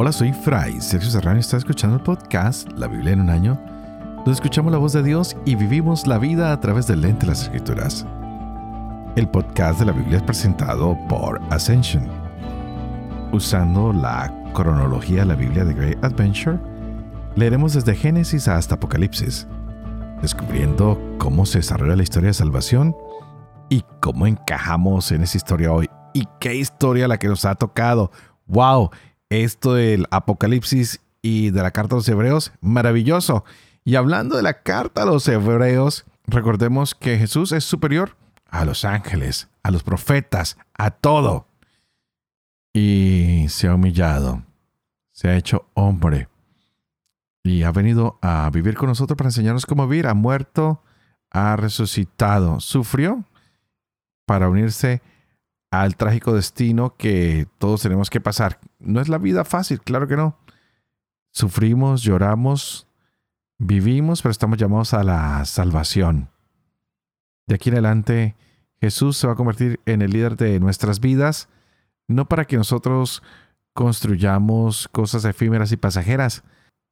Hola, soy Fray Sergio Serrano y está escuchando el podcast La Biblia en un año, donde escuchamos la voz de Dios y vivimos la vida a través del lente de las Escrituras. El podcast de la Biblia es presentado por Ascension. Usando la cronología de la Biblia de Great Adventure, leeremos desde Génesis hasta Apocalipsis, descubriendo cómo se desarrolla la historia de salvación y cómo encajamos en esa historia hoy. Y qué historia la que nos ha tocado. ¡Wow! Esto del Apocalipsis y de la carta a los Hebreos, maravilloso. Y hablando de la carta a los Hebreos, recordemos que Jesús es superior a los ángeles, a los profetas, a todo. Y se ha humillado, se ha hecho hombre y ha venido a vivir con nosotros para enseñarnos cómo vivir. Ha muerto, ha resucitado, sufrió para unirse al trágico destino que todos tenemos que pasar. No es la vida fácil, claro que no. Sufrimos, lloramos, vivimos, pero estamos llamados a la salvación. De aquí en adelante, Jesús se va a convertir en el líder de nuestras vidas, no para que nosotros construyamos cosas efímeras y pasajeras,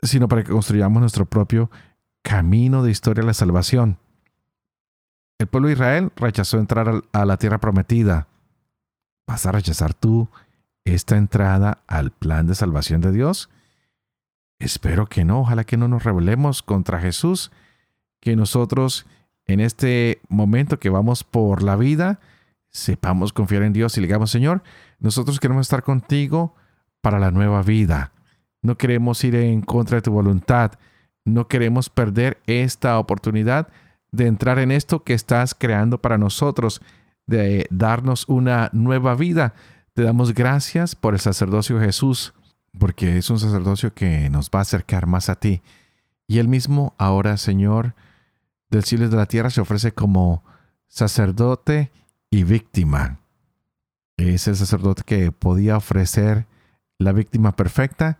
sino para que construyamos nuestro propio camino de historia de la salvación. El pueblo de Israel rechazó entrar a la tierra prometida ¿Vas a rechazar tú esta entrada al plan de salvación de Dios? Espero que no, ojalá que no nos rebelemos contra Jesús, que nosotros en este momento que vamos por la vida, sepamos confiar en Dios y le digamos, Señor, nosotros queremos estar contigo para la nueva vida. No queremos ir en contra de tu voluntad. No queremos perder esta oportunidad de entrar en esto que estás creando para nosotros de darnos una nueva vida. Te damos gracias por el sacerdocio Jesús, porque es un sacerdocio que nos va a acercar más a ti. Y él mismo ahora, Señor, del cielo y de la tierra, se ofrece como sacerdote y víctima. Es el sacerdote que podía ofrecer la víctima perfecta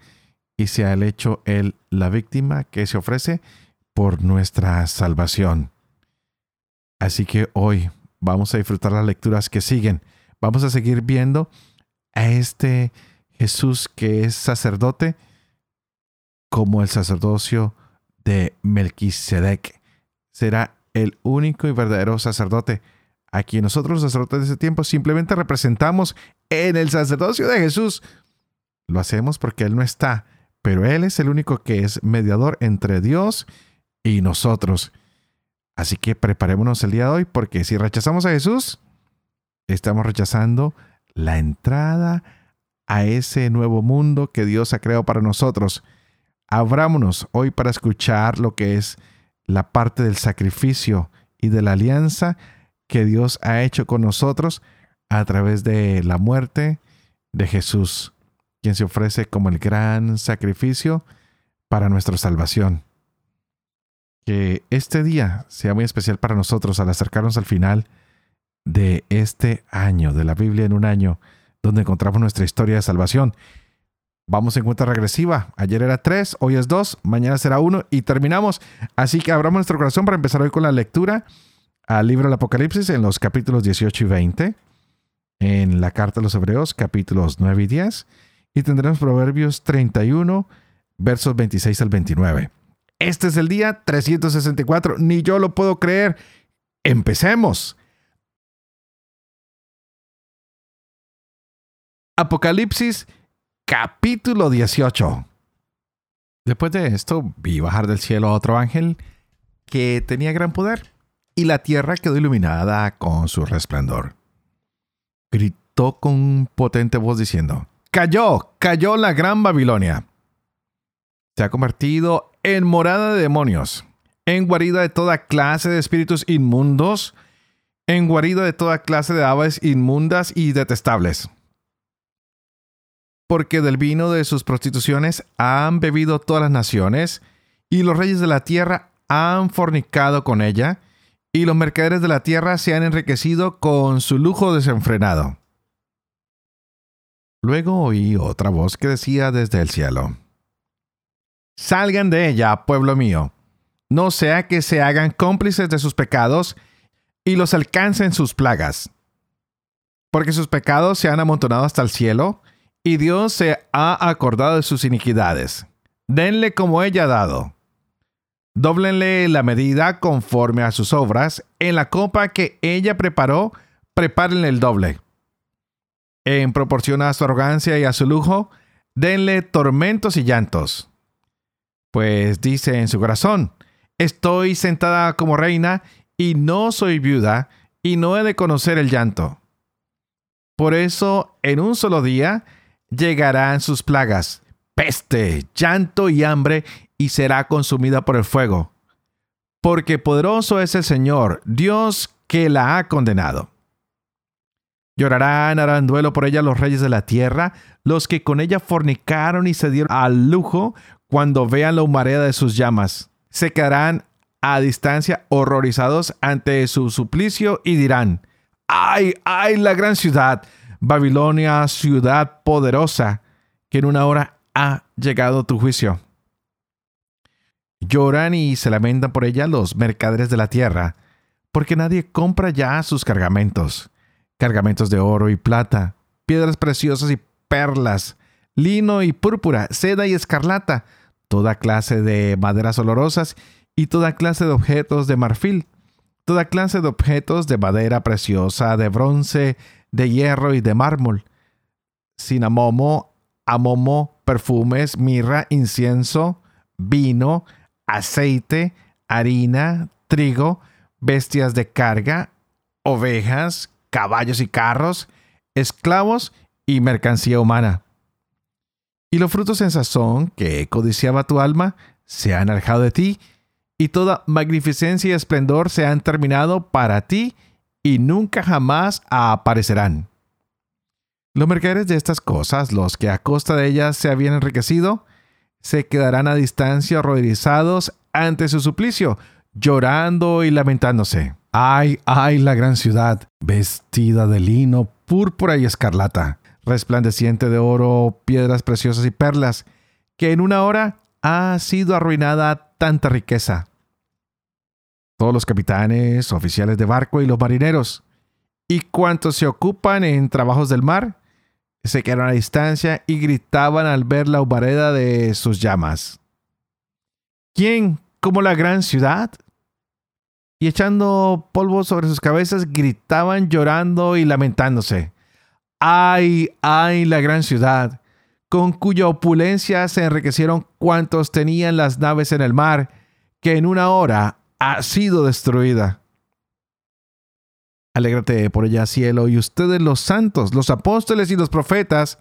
y se ha hecho él la víctima que se ofrece por nuestra salvación. Así que hoy Vamos a disfrutar las lecturas que siguen. Vamos a seguir viendo a este Jesús que es sacerdote como el sacerdocio de Melquisedec. Será el único y verdadero sacerdote a quien nosotros los sacerdotes de ese tiempo simplemente representamos en el sacerdocio de Jesús. Lo hacemos porque Él no está, pero Él es el único que es mediador entre Dios y nosotros. Así que preparémonos el día de hoy porque si rechazamos a Jesús, estamos rechazando la entrada a ese nuevo mundo que Dios ha creado para nosotros. Abrámonos hoy para escuchar lo que es la parte del sacrificio y de la alianza que Dios ha hecho con nosotros a través de la muerte de Jesús, quien se ofrece como el gran sacrificio para nuestra salvación que este día sea muy especial para nosotros al acercarnos al final de este año, de la Biblia en un año, donde encontramos nuestra historia de salvación. Vamos en cuenta regresiva. Ayer era 3, hoy es 2, mañana será 1 y terminamos. Así que abramos nuestro corazón para empezar hoy con la lectura al libro del Apocalipsis en los capítulos 18 y 20, en la carta a los Hebreos capítulos 9 y 10 y tendremos Proverbios 31 versos 26 al 29. Este es el día 364. Ni yo lo puedo creer. Empecemos. Apocalipsis capítulo 18. Después de esto vi bajar del cielo a otro ángel que tenía gran poder, y la tierra quedó iluminada con su resplandor. Gritó con potente voz diciendo, Cayó, cayó la gran Babilonia. Se ha convertido en morada de demonios, en guarida de toda clase de espíritus inmundos, en guarida de toda clase de aves inmundas y detestables. Porque del vino de sus prostituciones han bebido todas las naciones, y los reyes de la tierra han fornicado con ella, y los mercaderes de la tierra se han enriquecido con su lujo desenfrenado. Luego oí otra voz que decía desde el cielo, Salgan de ella, pueblo mío, no sea que se hagan cómplices de sus pecados y los alcancen sus plagas. Porque sus pecados se han amontonado hasta el cielo, y Dios se ha acordado de sus iniquidades. Denle como ella ha dado. Dóblenle la medida conforme a sus obras. En la copa que ella preparó, prepárenle el doble. En proporción a su arrogancia y a su lujo, denle tormentos y llantos. Pues dice en su corazón, estoy sentada como reina y no soy viuda y no he de conocer el llanto. Por eso, en un solo día, llegarán sus plagas, peste, llanto y hambre, y será consumida por el fuego. Porque poderoso es el Señor, Dios que la ha condenado. Llorarán, harán duelo por ella los reyes de la tierra, los que con ella fornicaron y se dieron al lujo cuando vean la humareda de sus llamas. Se quedarán a distancia horrorizados ante su suplicio y dirán, ¡ay, ay, la gran ciudad! Babilonia, ciudad poderosa, que en una hora ha llegado tu juicio. Lloran y se lamentan por ella los mercaderes de la tierra, porque nadie compra ya sus cargamentos, cargamentos de oro y plata, piedras preciosas y perlas, lino y púrpura, seda y escarlata, toda clase de maderas olorosas y toda clase de objetos de marfil, toda clase de objetos de madera preciosa, de bronce, de hierro y de mármol, cinamomo, amomo, perfumes, mirra, incienso, vino, aceite, harina, trigo, bestias de carga, ovejas, caballos y carros, esclavos y mercancía humana. Y los frutos en sazón que codiciaba tu alma se han alejado de ti, y toda magnificencia y esplendor se han terminado para ti y nunca jamás aparecerán. Los mercaderes de estas cosas, los que a costa de ellas se habían enriquecido, se quedarán a distancia horrorizados ante su suplicio, llorando y lamentándose. Ay, ay, la gran ciudad, vestida de lino, púrpura y escarlata, resplandeciente de oro, piedras preciosas y perlas, que en una hora ha sido arruinada tanta riqueza. Todos los capitanes, oficiales de barco y los marineros, y cuantos se ocupan en trabajos del mar, se quedaron a distancia y gritaban al ver la humareda de sus llamas. ¿Quién como la gran ciudad? Y echando polvo sobre sus cabezas, gritaban llorando y lamentándose. ¡Ay, ay, la gran ciudad! con cuya opulencia se enriquecieron cuantos tenían las naves en el mar, que en una hora ha sido destruida. Alégrate por ella, cielo, y ustedes los santos, los apóstoles y los profetas,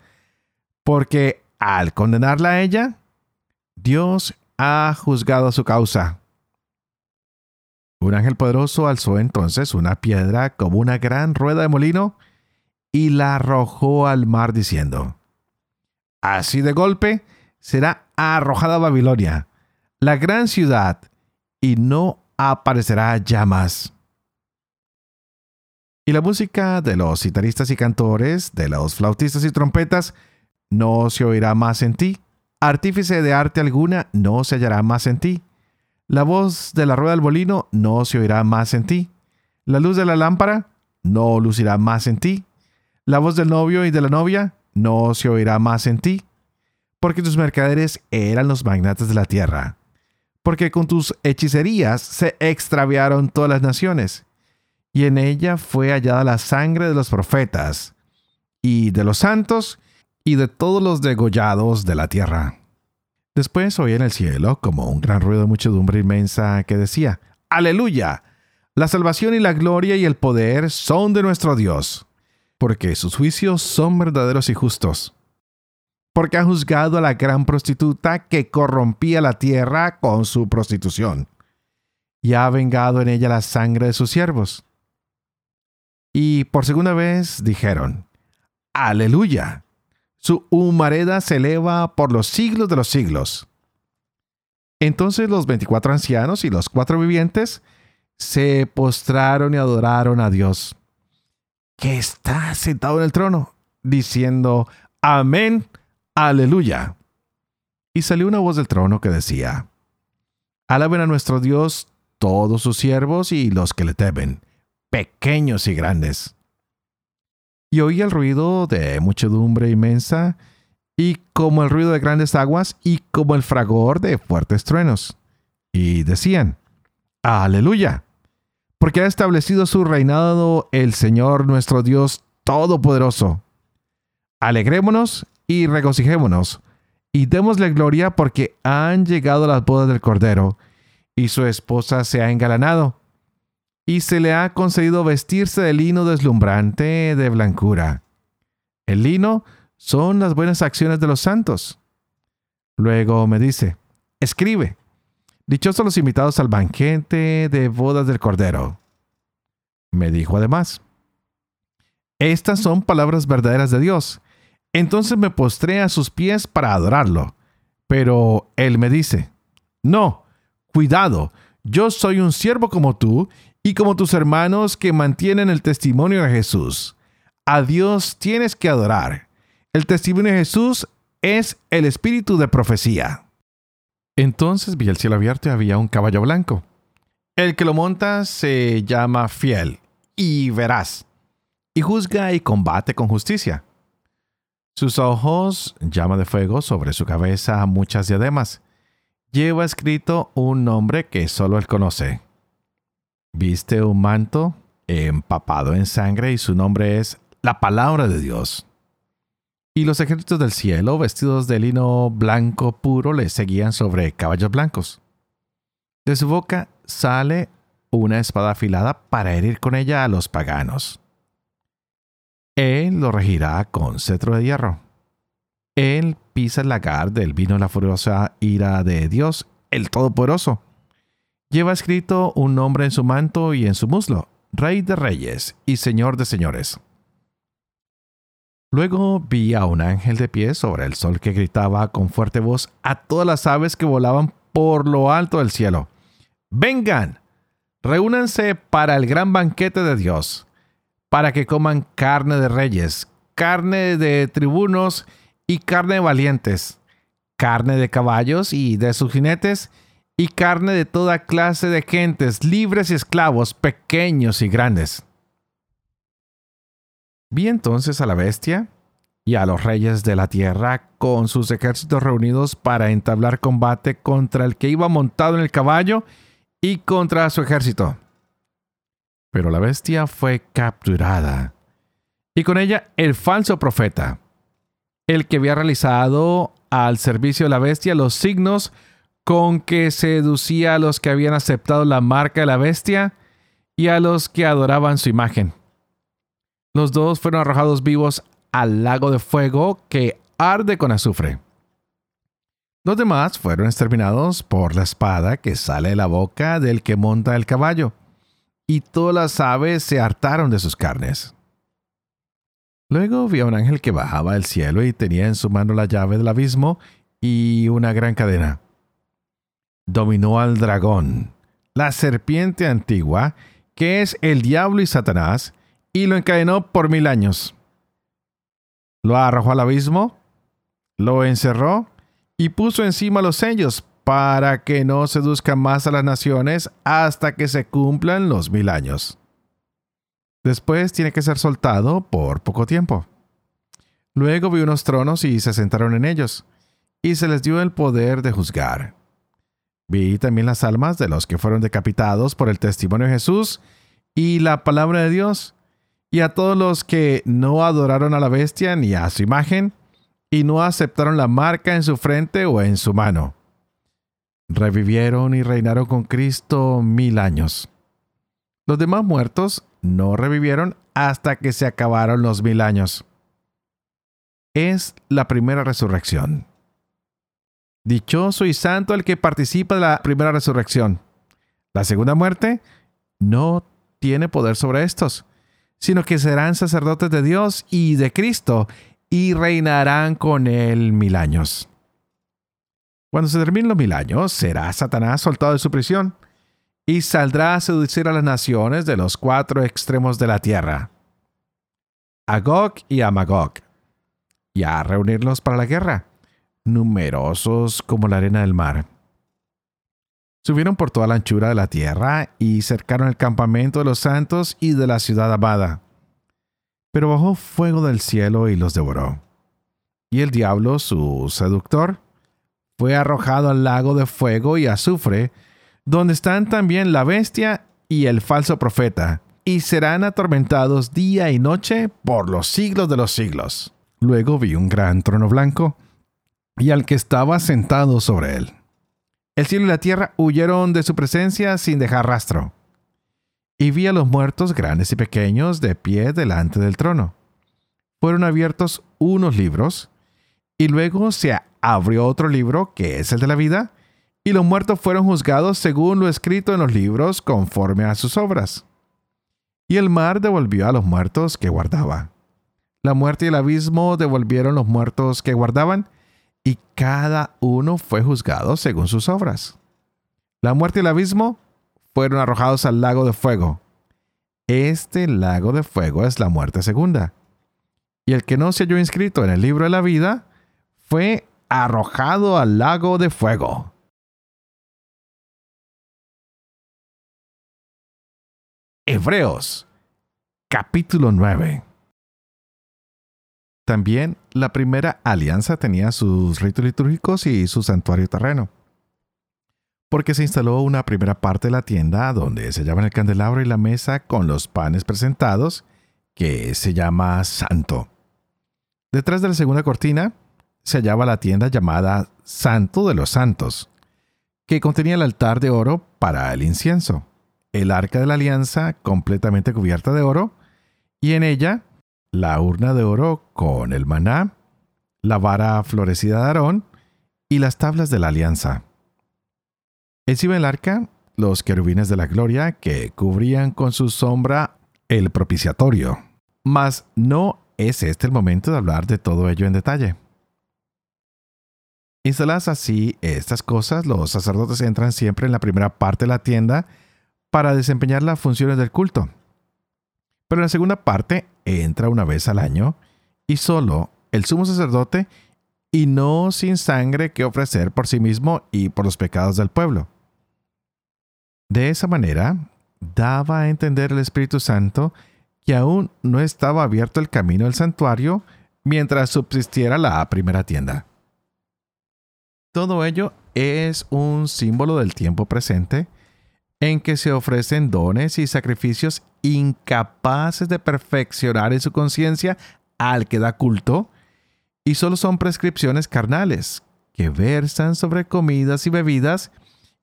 porque al condenarla a ella, Dios ha juzgado su causa. Un ángel poderoso alzó entonces una piedra como una gran rueda de molino y la arrojó al mar diciendo, Así de golpe será arrojada Babilonia, la gran ciudad, y no aparecerá ya más. Y la música de los citaristas y cantores, de los flautistas y trompetas, no se oirá más en ti. Artífice de arte alguna no se hallará más en ti. La voz de la rueda del molino no se oirá más en ti. La luz de la lámpara no lucirá más en ti. La voz del novio y de la novia no se oirá más en ti. Porque tus mercaderes eran los magnates de la tierra. Porque con tus hechicerías se extraviaron todas las naciones y en ella fue hallada la sangre de los profetas, y de los santos, y de todos los degollados de la tierra. Después oí en el cielo como un gran ruido de muchedumbre inmensa que decía, Aleluya, la salvación y la gloria y el poder son de nuestro Dios, porque sus juicios son verdaderos y justos. Porque ha juzgado a la gran prostituta que corrompía la tierra con su prostitución, y ha vengado en ella la sangre de sus siervos y por segunda vez dijeron, Aleluya, su humareda se eleva por los siglos de los siglos. Entonces los veinticuatro ancianos y los cuatro vivientes se postraron y adoraron a Dios, que está sentado en el trono, diciendo, Amén, aleluya. Y salió una voz del trono que decía, Alaben a nuestro Dios todos sus siervos y los que le temen pequeños y grandes. Y oí el ruido de muchedumbre inmensa y como el ruido de grandes aguas, y como el fragor de fuertes truenos. Y decían, Aleluya, porque ha establecido su reinado el Señor nuestro Dios Todopoderoso. Alegrémonos y regocijémonos, y démosle gloria porque han llegado las bodas del Cordero, y su esposa se ha engalanado, y se le ha concedido vestirse de lino deslumbrante de blancura. El lino son las buenas acciones de los santos. Luego me dice, escribe, dichosos los invitados al banquete de bodas del Cordero. Me dijo además, estas son palabras verdaderas de Dios. Entonces me postré a sus pies para adorarlo. Pero él me dice, no, cuidado, yo soy un siervo como tú y como tus hermanos que mantienen el testimonio de Jesús. A Dios tienes que adorar. El testimonio de Jesús es el espíritu de profecía. Entonces vi el cielo abierto y había un caballo blanco. El que lo monta se llama fiel y veraz, y juzga y combate con justicia. Sus ojos llama de fuego sobre su cabeza muchas diademas. Lleva escrito un nombre que solo él conoce. Viste un manto empapado en sangre y su nombre es la palabra de Dios. Y los ejércitos del cielo, vestidos de lino blanco puro, le seguían sobre caballos blancos. De su boca sale una espada afilada para herir con ella a los paganos. Él lo regirá con cetro de hierro. Él pisa el lagar del vino de la furiosa ira de Dios, el Todopoderoso. Lleva escrito un nombre en su manto y en su muslo, Rey de Reyes y Señor de Señores. Luego vi a un ángel de pie sobre el sol que gritaba con fuerte voz a todas las aves que volaban por lo alto del cielo. Vengan, reúnanse para el gran banquete de Dios, para que coman carne de reyes, carne de tribunos y carne de valientes, carne de caballos y de sus jinetes, y carne de toda clase de gentes, libres y esclavos, pequeños y grandes. Vi entonces a la bestia y a los reyes de la tierra con sus ejércitos reunidos para entablar combate contra el que iba montado en el caballo y contra su ejército. Pero la bestia fue capturada, y con ella el falso profeta, el que había realizado al servicio de la bestia los signos con que seducía a los que habían aceptado la marca de la bestia y a los que adoraban su imagen. Los dos fueron arrojados vivos al lago de fuego que arde con azufre. Los demás fueron exterminados por la espada que sale de la boca del que monta el caballo, y todas las aves se hartaron de sus carnes. Luego vi a un ángel que bajaba del cielo y tenía en su mano la llave del abismo y una gran cadena. Dominó al dragón, la serpiente antigua, que es el diablo y Satanás, y lo encadenó por mil años. Lo arrojó al abismo, lo encerró y puso encima los sellos para que no seduzca más a las naciones hasta que se cumplan los mil años. Después tiene que ser soltado por poco tiempo. Luego vi unos tronos y se sentaron en ellos, y se les dio el poder de juzgar. Vi también las almas de los que fueron decapitados por el testimonio de Jesús y la palabra de Dios, y a todos los que no adoraron a la bestia ni a su imagen, y no aceptaron la marca en su frente o en su mano. Revivieron y reinaron con Cristo mil años. Los demás muertos no revivieron hasta que se acabaron los mil años. Es la primera resurrección. Dichoso y santo el que participa de la primera resurrección. La segunda muerte no tiene poder sobre estos, sino que serán sacerdotes de Dios y de Cristo y reinarán con él mil años. Cuando se terminen los mil años, será Satanás soltado de su prisión y saldrá a seducir a las naciones de los cuatro extremos de la tierra, a Gog y a Magog, y a reunirlos para la guerra, numerosos como la arena del mar. Subieron por toda la anchura de la tierra y cercaron el campamento de los santos y de la ciudad amada pero bajó fuego del cielo y los devoró. Y el diablo, su seductor, fue arrojado al lago de fuego y azufre, donde están también la bestia y el falso profeta, y serán atormentados día y noche por los siglos de los siglos. Luego vi un gran trono blanco, y al que estaba sentado sobre él. El cielo y la tierra huyeron de su presencia sin dejar rastro. Y vi a los muertos grandes y pequeños de pie delante del trono. Fueron abiertos unos libros, y luego se abrió otro libro, que es el de la vida, y los muertos fueron juzgados según lo escrito en los libros conforme a sus obras. Y el mar devolvió a los muertos que guardaba. La muerte y el abismo devolvieron los muertos que guardaban, y cada uno fue juzgado según sus obras. La muerte y el abismo fueron arrojados al lago de fuego. Este lago de fuego es la muerte segunda. Y el que no se halló inscrito en el libro de la vida fue arrojado al lago de fuego. Hebreos capítulo 9 También la primera alianza tenía sus ritos litúrgicos y su santuario terreno. Porque se instaló una primera parte de la tienda donde se llama el candelabro y la mesa con los panes presentados, que se llama santo. Detrás de la segunda cortina se hallaba la tienda llamada Santo de los Santos, que contenía el altar de oro para el incienso, el arca de la alianza completamente cubierta de oro, y en ella la urna de oro con el maná, la vara florecida de Aarón y las tablas de la alianza. Encima del arca, los querubines de la gloria que cubrían con su sombra el propiciatorio. Mas no es este el momento de hablar de todo ello en detalle. Instaladas así estas cosas, los sacerdotes entran siempre en la primera parte de la tienda para desempeñar las funciones del culto. Pero en la segunda parte entra una vez al año y solo el sumo sacerdote y no sin sangre que ofrecer por sí mismo y por los pecados del pueblo. De esa manera, daba a entender el Espíritu Santo que aún no estaba abierto el camino del santuario mientras subsistiera la primera tienda. Todo ello es un símbolo del tiempo presente en que se ofrecen dones y sacrificios incapaces de perfeccionar en su conciencia al que da culto, y solo son prescripciones carnales que versan sobre comidas y bebidas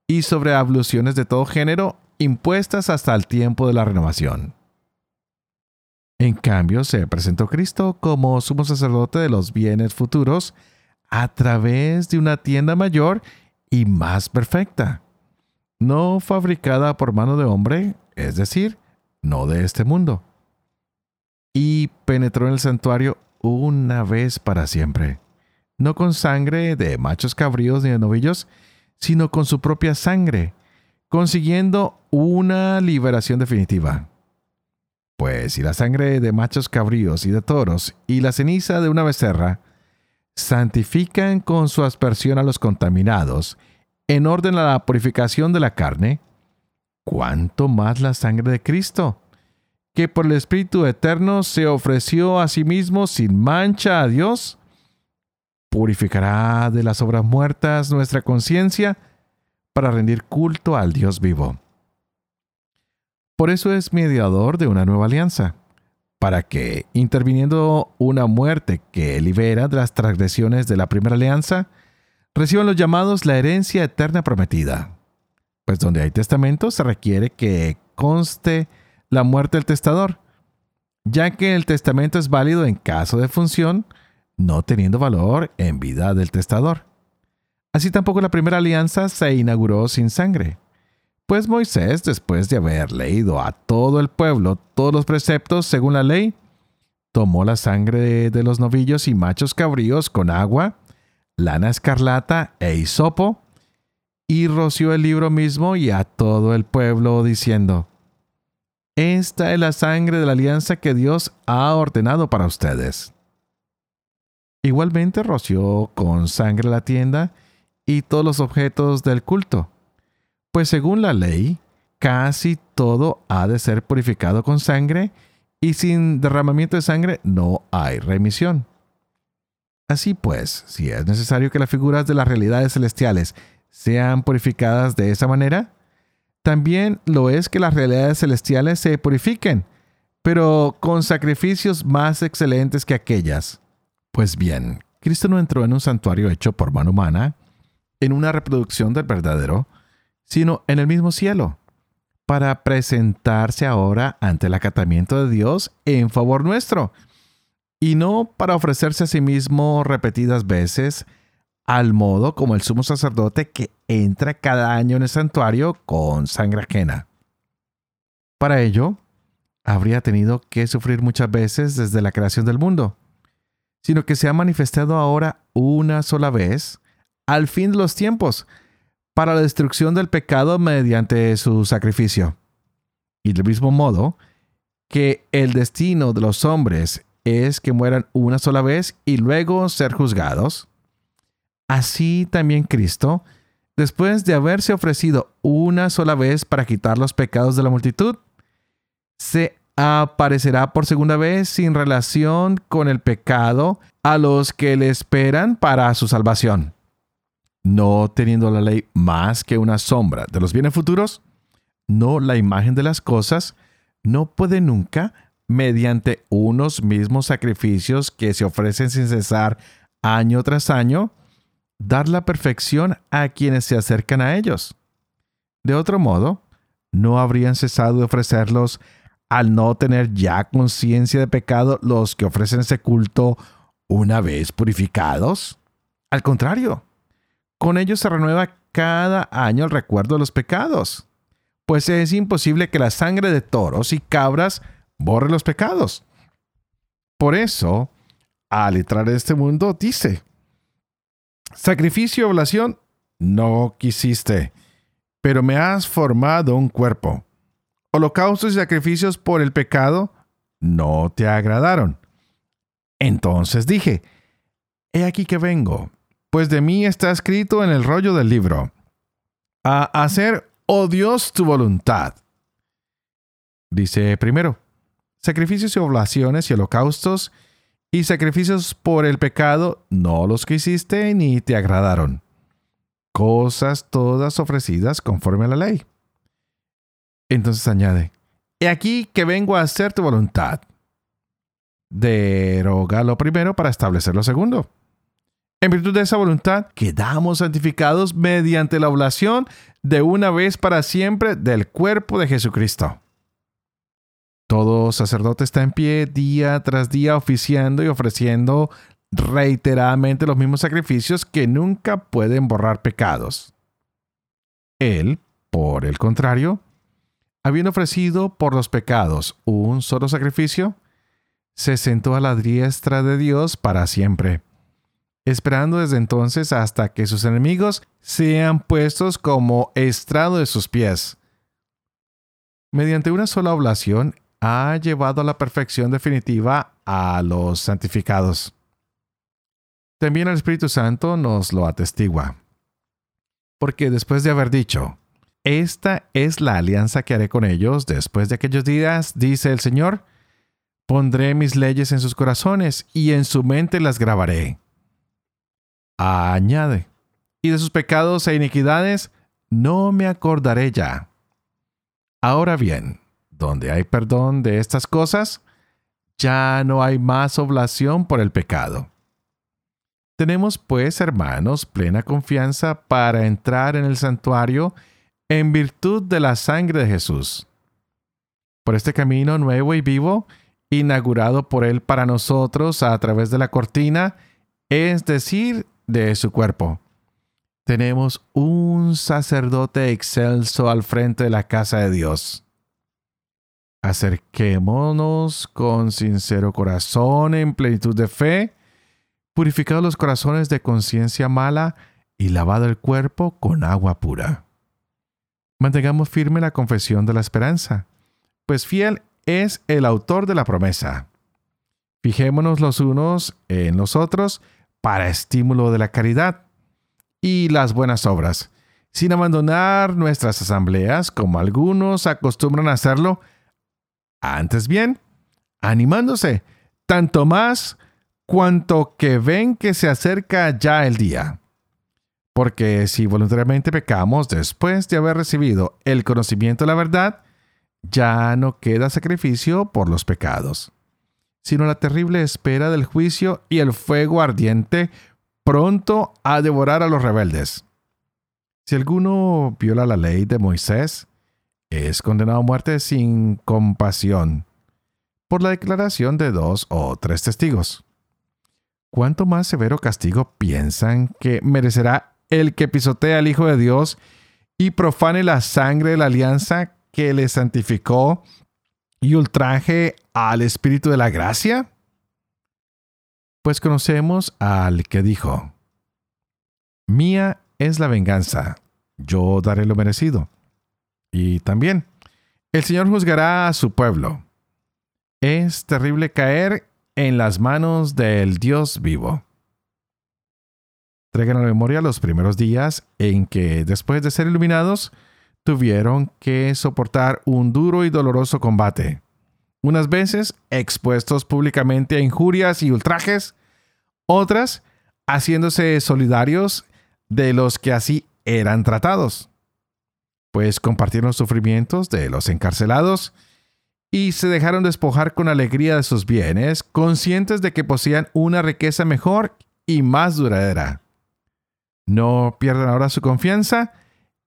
y sobre abluciones de todo género impuestas hasta el tiempo de la renovación. En cambio, se presentó Cristo como sumo sacerdote de los bienes futuros, a través de una tienda mayor y más perfecta, no fabricada por mano de hombre, es decir, no de este mundo. Y penetró en el santuario una vez para siempre, no con sangre de machos cabríos ni de novillos, sino con su propia sangre, consiguiendo una liberación definitiva. Pues si la sangre de machos cabríos y de toros y la ceniza de una becerra santifican con su aspersión a los contaminados, en orden a la purificación de la carne, ¿cuánto más la sangre de Cristo, que por el Espíritu Eterno se ofreció a sí mismo sin mancha a Dios, purificará de las obras muertas nuestra conciencia para rendir culto al Dios vivo. Por eso es mediador de una nueva alianza para que, interviniendo una muerte que libera de las transgresiones de la primera alianza, reciban los llamados la herencia eterna prometida. Pues donde hay testamento se requiere que conste la muerte del testador, ya que el testamento es válido en caso de función, no teniendo valor en vida del testador. Así tampoco la primera alianza se inauguró sin sangre. Pues Moisés, después de haber leído a todo el pueblo todos los preceptos según la ley, tomó la sangre de los novillos y machos cabríos con agua, lana escarlata e hisopo, y roció el libro mismo y a todo el pueblo, diciendo, Esta es la sangre de la alianza que Dios ha ordenado para ustedes. Igualmente roció con sangre la tienda y todos los objetos del culto pues según la ley, casi todo ha de ser purificado con sangre y sin derramamiento de sangre no hay remisión. Así pues, si es necesario que las figuras de las realidades celestiales sean purificadas de esa manera, también lo es que las realidades celestiales se purifiquen, pero con sacrificios más excelentes que aquellas. Pues bien, Cristo no entró en un santuario hecho por mano humana, en una reproducción del verdadero, sino en el mismo cielo, para presentarse ahora ante el acatamiento de Dios en favor nuestro, y no para ofrecerse a sí mismo repetidas veces, al modo como el sumo sacerdote que entra cada año en el santuario con sangre ajena. Para ello, habría tenido que sufrir muchas veces desde la creación del mundo, sino que se ha manifestado ahora una sola vez, al fin de los tiempos, para la destrucción del pecado mediante su sacrificio. Y del mismo modo que el destino de los hombres es que mueran una sola vez y luego ser juzgados, así también Cristo, después de haberse ofrecido una sola vez para quitar los pecados de la multitud, se aparecerá por segunda vez sin relación con el pecado a los que le esperan para su salvación. No teniendo la ley más que una sombra de los bienes futuros, no la imagen de las cosas, no puede nunca, mediante unos mismos sacrificios que se ofrecen sin cesar año tras año, dar la perfección a quienes se acercan a ellos. De otro modo, no habrían cesado de ofrecerlos al no tener ya conciencia de pecado los que ofrecen ese culto una vez purificados. Al contrario, con ellos se renueva cada año el recuerdo de los pecados, pues es imposible que la sangre de toros y cabras borre los pecados. Por eso, al entrar en este mundo, dice, Sacrificio y oblación no quisiste, pero me has formado un cuerpo. Holocaustos y sacrificios por el pecado no te agradaron. Entonces dije, He aquí que vengo, pues de mí está escrito en el rollo del libro, a hacer, oh Dios, tu voluntad. Dice primero, sacrificios y oblaciones y holocaustos y sacrificios por el pecado no los quisiste ni te agradaron. Cosas todas ofrecidas conforme a la ley. Entonces añade, He aquí que vengo a hacer tu voluntad. Deroga lo primero para establecer lo segundo. En virtud de esa voluntad, quedamos santificados mediante la oblación de una vez para siempre del cuerpo de Jesucristo. Todo sacerdote está en pie día tras día oficiando y ofreciendo reiteradamente los mismos sacrificios que nunca pueden borrar pecados. Él, por el contrario, habiendo ofrecido por los pecados un solo sacrificio, se sentó a la diestra de Dios para siempre, esperando desde entonces hasta que sus enemigos sean puestos como estrado de sus pies. Mediante una sola oblación, ha llevado a la perfección definitiva a los santificados. También el Espíritu Santo nos lo atestigua. Porque después de haber dicho, esta es la alianza que haré con ellos después de aquellos días, dice el Señor, pondré mis leyes en sus corazones y en su mente las grabaré. Añade, y de sus pecados e iniquidades no me acordaré ya. Ahora bien, donde hay perdón de estas cosas, ya no hay más oblación por el pecado. Tenemos pues, hermanos, plena confianza para entrar en el santuario en virtud de la sangre de Jesús. Por este camino nuevo y vivo, inaugurado por Él para nosotros a través de la cortina, es decir, de su cuerpo. Tenemos un sacerdote excelso al frente de la casa de Dios. Acerquémonos con sincero corazón en plenitud de fe, purificados los corazones de conciencia mala y lavado el cuerpo con agua pura. Mantengamos firme la confesión de la esperanza, pues fiel es el autor de la promesa. Fijémonos los unos en los otros para estímulo de la caridad y las buenas obras, sin abandonar nuestras asambleas como algunos acostumbran a hacerlo, antes bien, animándose, tanto más cuanto que ven que se acerca ya el día. Porque si voluntariamente pecamos después de haber recibido el conocimiento de la verdad, ya no queda sacrificio por los pecados, sino la terrible espera del juicio y el fuego ardiente pronto a devorar a los rebeldes. Si alguno viola la ley de Moisés, es condenado a muerte sin compasión por la declaración de dos o tres testigos. ¿Cuánto más severo castigo piensan que merecerá el que pisotea al Hijo de Dios y profane la sangre de la alianza que le santificó y ultraje al Espíritu de la gracia? Pues conocemos al que dijo, Mía es la venganza, yo daré lo merecido. Y también, el Señor juzgará a su pueblo. Es terrible caer en las manos del Dios vivo. Traigan a la memoria los primeros días en que, después de ser iluminados, tuvieron que soportar un duro y doloroso combate. Unas veces expuestos públicamente a injurias y ultrajes, otras haciéndose solidarios de los que así eran tratados, pues compartieron los sufrimientos de los encarcelados y se dejaron despojar con alegría de sus bienes, conscientes de que poseían una riqueza mejor y más duradera. No pierdan ahora su confianza,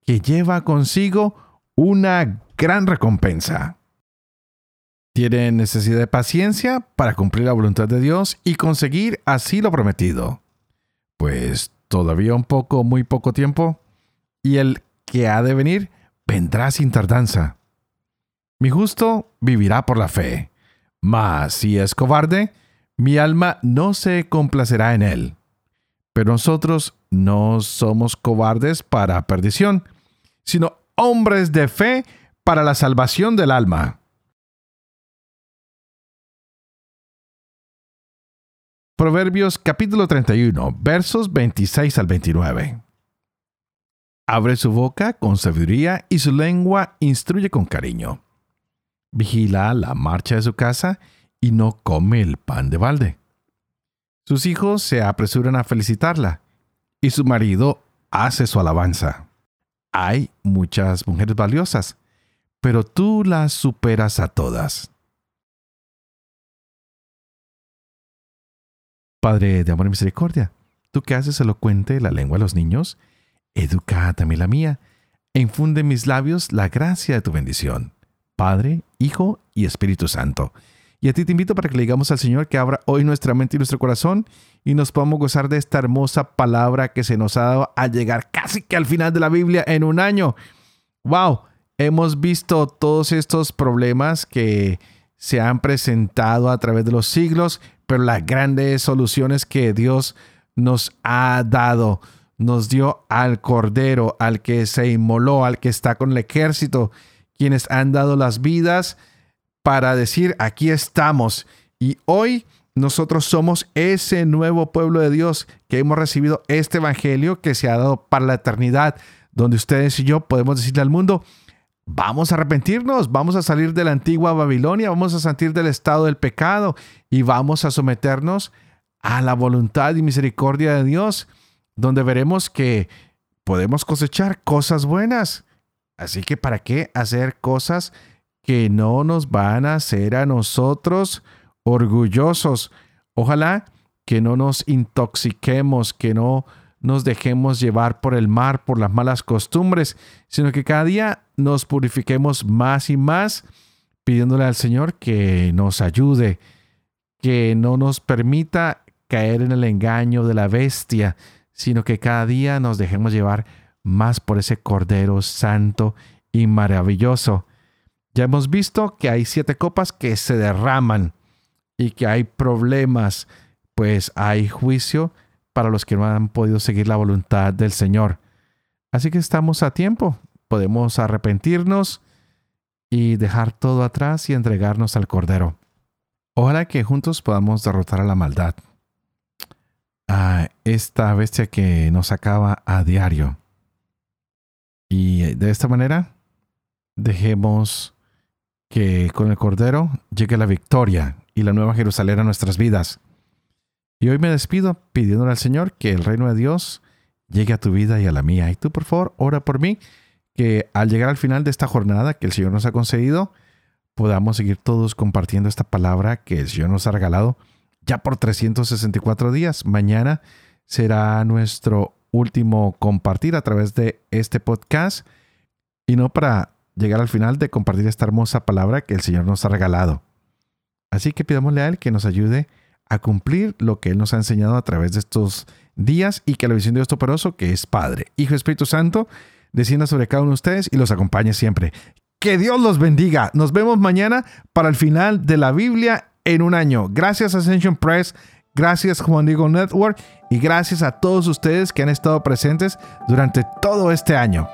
que lleva consigo una gran recompensa. Tienen necesidad de paciencia para cumplir la voluntad de Dios y conseguir así lo prometido. Pues todavía un poco, muy poco tiempo, y el que ha de venir vendrá sin tardanza. Mi justo vivirá por la fe, mas si es cobarde, mi alma no se complacerá en él. Pero nosotros no somos cobardes para perdición, sino hombres de fe para la salvación del alma. Proverbios capítulo 31, versos 26 al 29. Abre su boca con sabiduría y su lengua instruye con cariño. Vigila la marcha de su casa y no come el pan de balde. Sus hijos se apresuran a felicitarla y su marido hace su alabanza. Hay muchas mujeres valiosas, pero tú las superas a todas. Padre de amor y misericordia, tú que haces elocuente la lengua de los niños, educa también la mía, infunde en mis labios la gracia de tu bendición. Padre, Hijo y Espíritu Santo. Y a ti te invito para que le digamos al Señor que abra hoy nuestra mente y nuestro corazón y nos podamos gozar de esta hermosa palabra que se nos ha dado a llegar casi que al final de la Biblia en un año. ¡Wow! Hemos visto todos estos problemas que se han presentado a través de los siglos, pero las grandes soluciones que Dios nos ha dado. Nos dio al Cordero, al que se inmoló, al que está con el ejército, quienes han dado las vidas para decir, aquí estamos. Y hoy nosotros somos ese nuevo pueblo de Dios que hemos recibido este Evangelio que se ha dado para la eternidad, donde ustedes y yo podemos decirle al mundo, vamos a arrepentirnos, vamos a salir de la antigua Babilonia, vamos a salir del estado del pecado y vamos a someternos a la voluntad y misericordia de Dios, donde veremos que podemos cosechar cosas buenas. Así que ¿para qué hacer cosas que no nos van a hacer a nosotros orgullosos? Ojalá que no nos intoxiquemos, que no nos dejemos llevar por el mar, por las malas costumbres, sino que cada día nos purifiquemos más y más, pidiéndole al Señor que nos ayude, que no nos permita caer en el engaño de la bestia, sino que cada día nos dejemos llevar más por ese Cordero Santo y maravilloso. Ya hemos visto que hay siete copas que se derraman y que hay problemas, pues hay juicio para los que no han podido seguir la voluntad del Señor. Así que estamos a tiempo, podemos arrepentirnos y dejar todo atrás y entregarnos al Cordero. Ojalá que juntos podamos derrotar a la maldad, a esta bestia que nos acaba a diario. Y de esta manera, dejemos que con el Cordero llegue la victoria y la nueva Jerusalén a nuestras vidas Y hoy me despido pidiéndole al Señor que el reino de Dios llegue a tu vida y a la mía. Y tú, por favor, ora por mí, que al llegar al final de esta jornada que el Señor nos ha concedido, podamos seguir todos compartiendo esta palabra que el Señor nos ha regalado ya por 364 días. Mañana será nuestro último compartir a través de este podcast y no para llegar al final de compartir esta hermosa palabra que el Señor nos ha regalado. Así que pidámosle a Él que nos ayude a cumplir lo que Él nos ha enseñado a través de estos días y que la visión de Dios Toporoso, que es Padre, Hijo y Espíritu Santo, descienda sobre cada uno de ustedes y los acompañe siempre. Que Dios los bendiga. Nos vemos mañana para el final de la Biblia en un año. Gracias Ascension Press, gracias Juan Diego Network y gracias a todos ustedes que han estado presentes durante todo este año.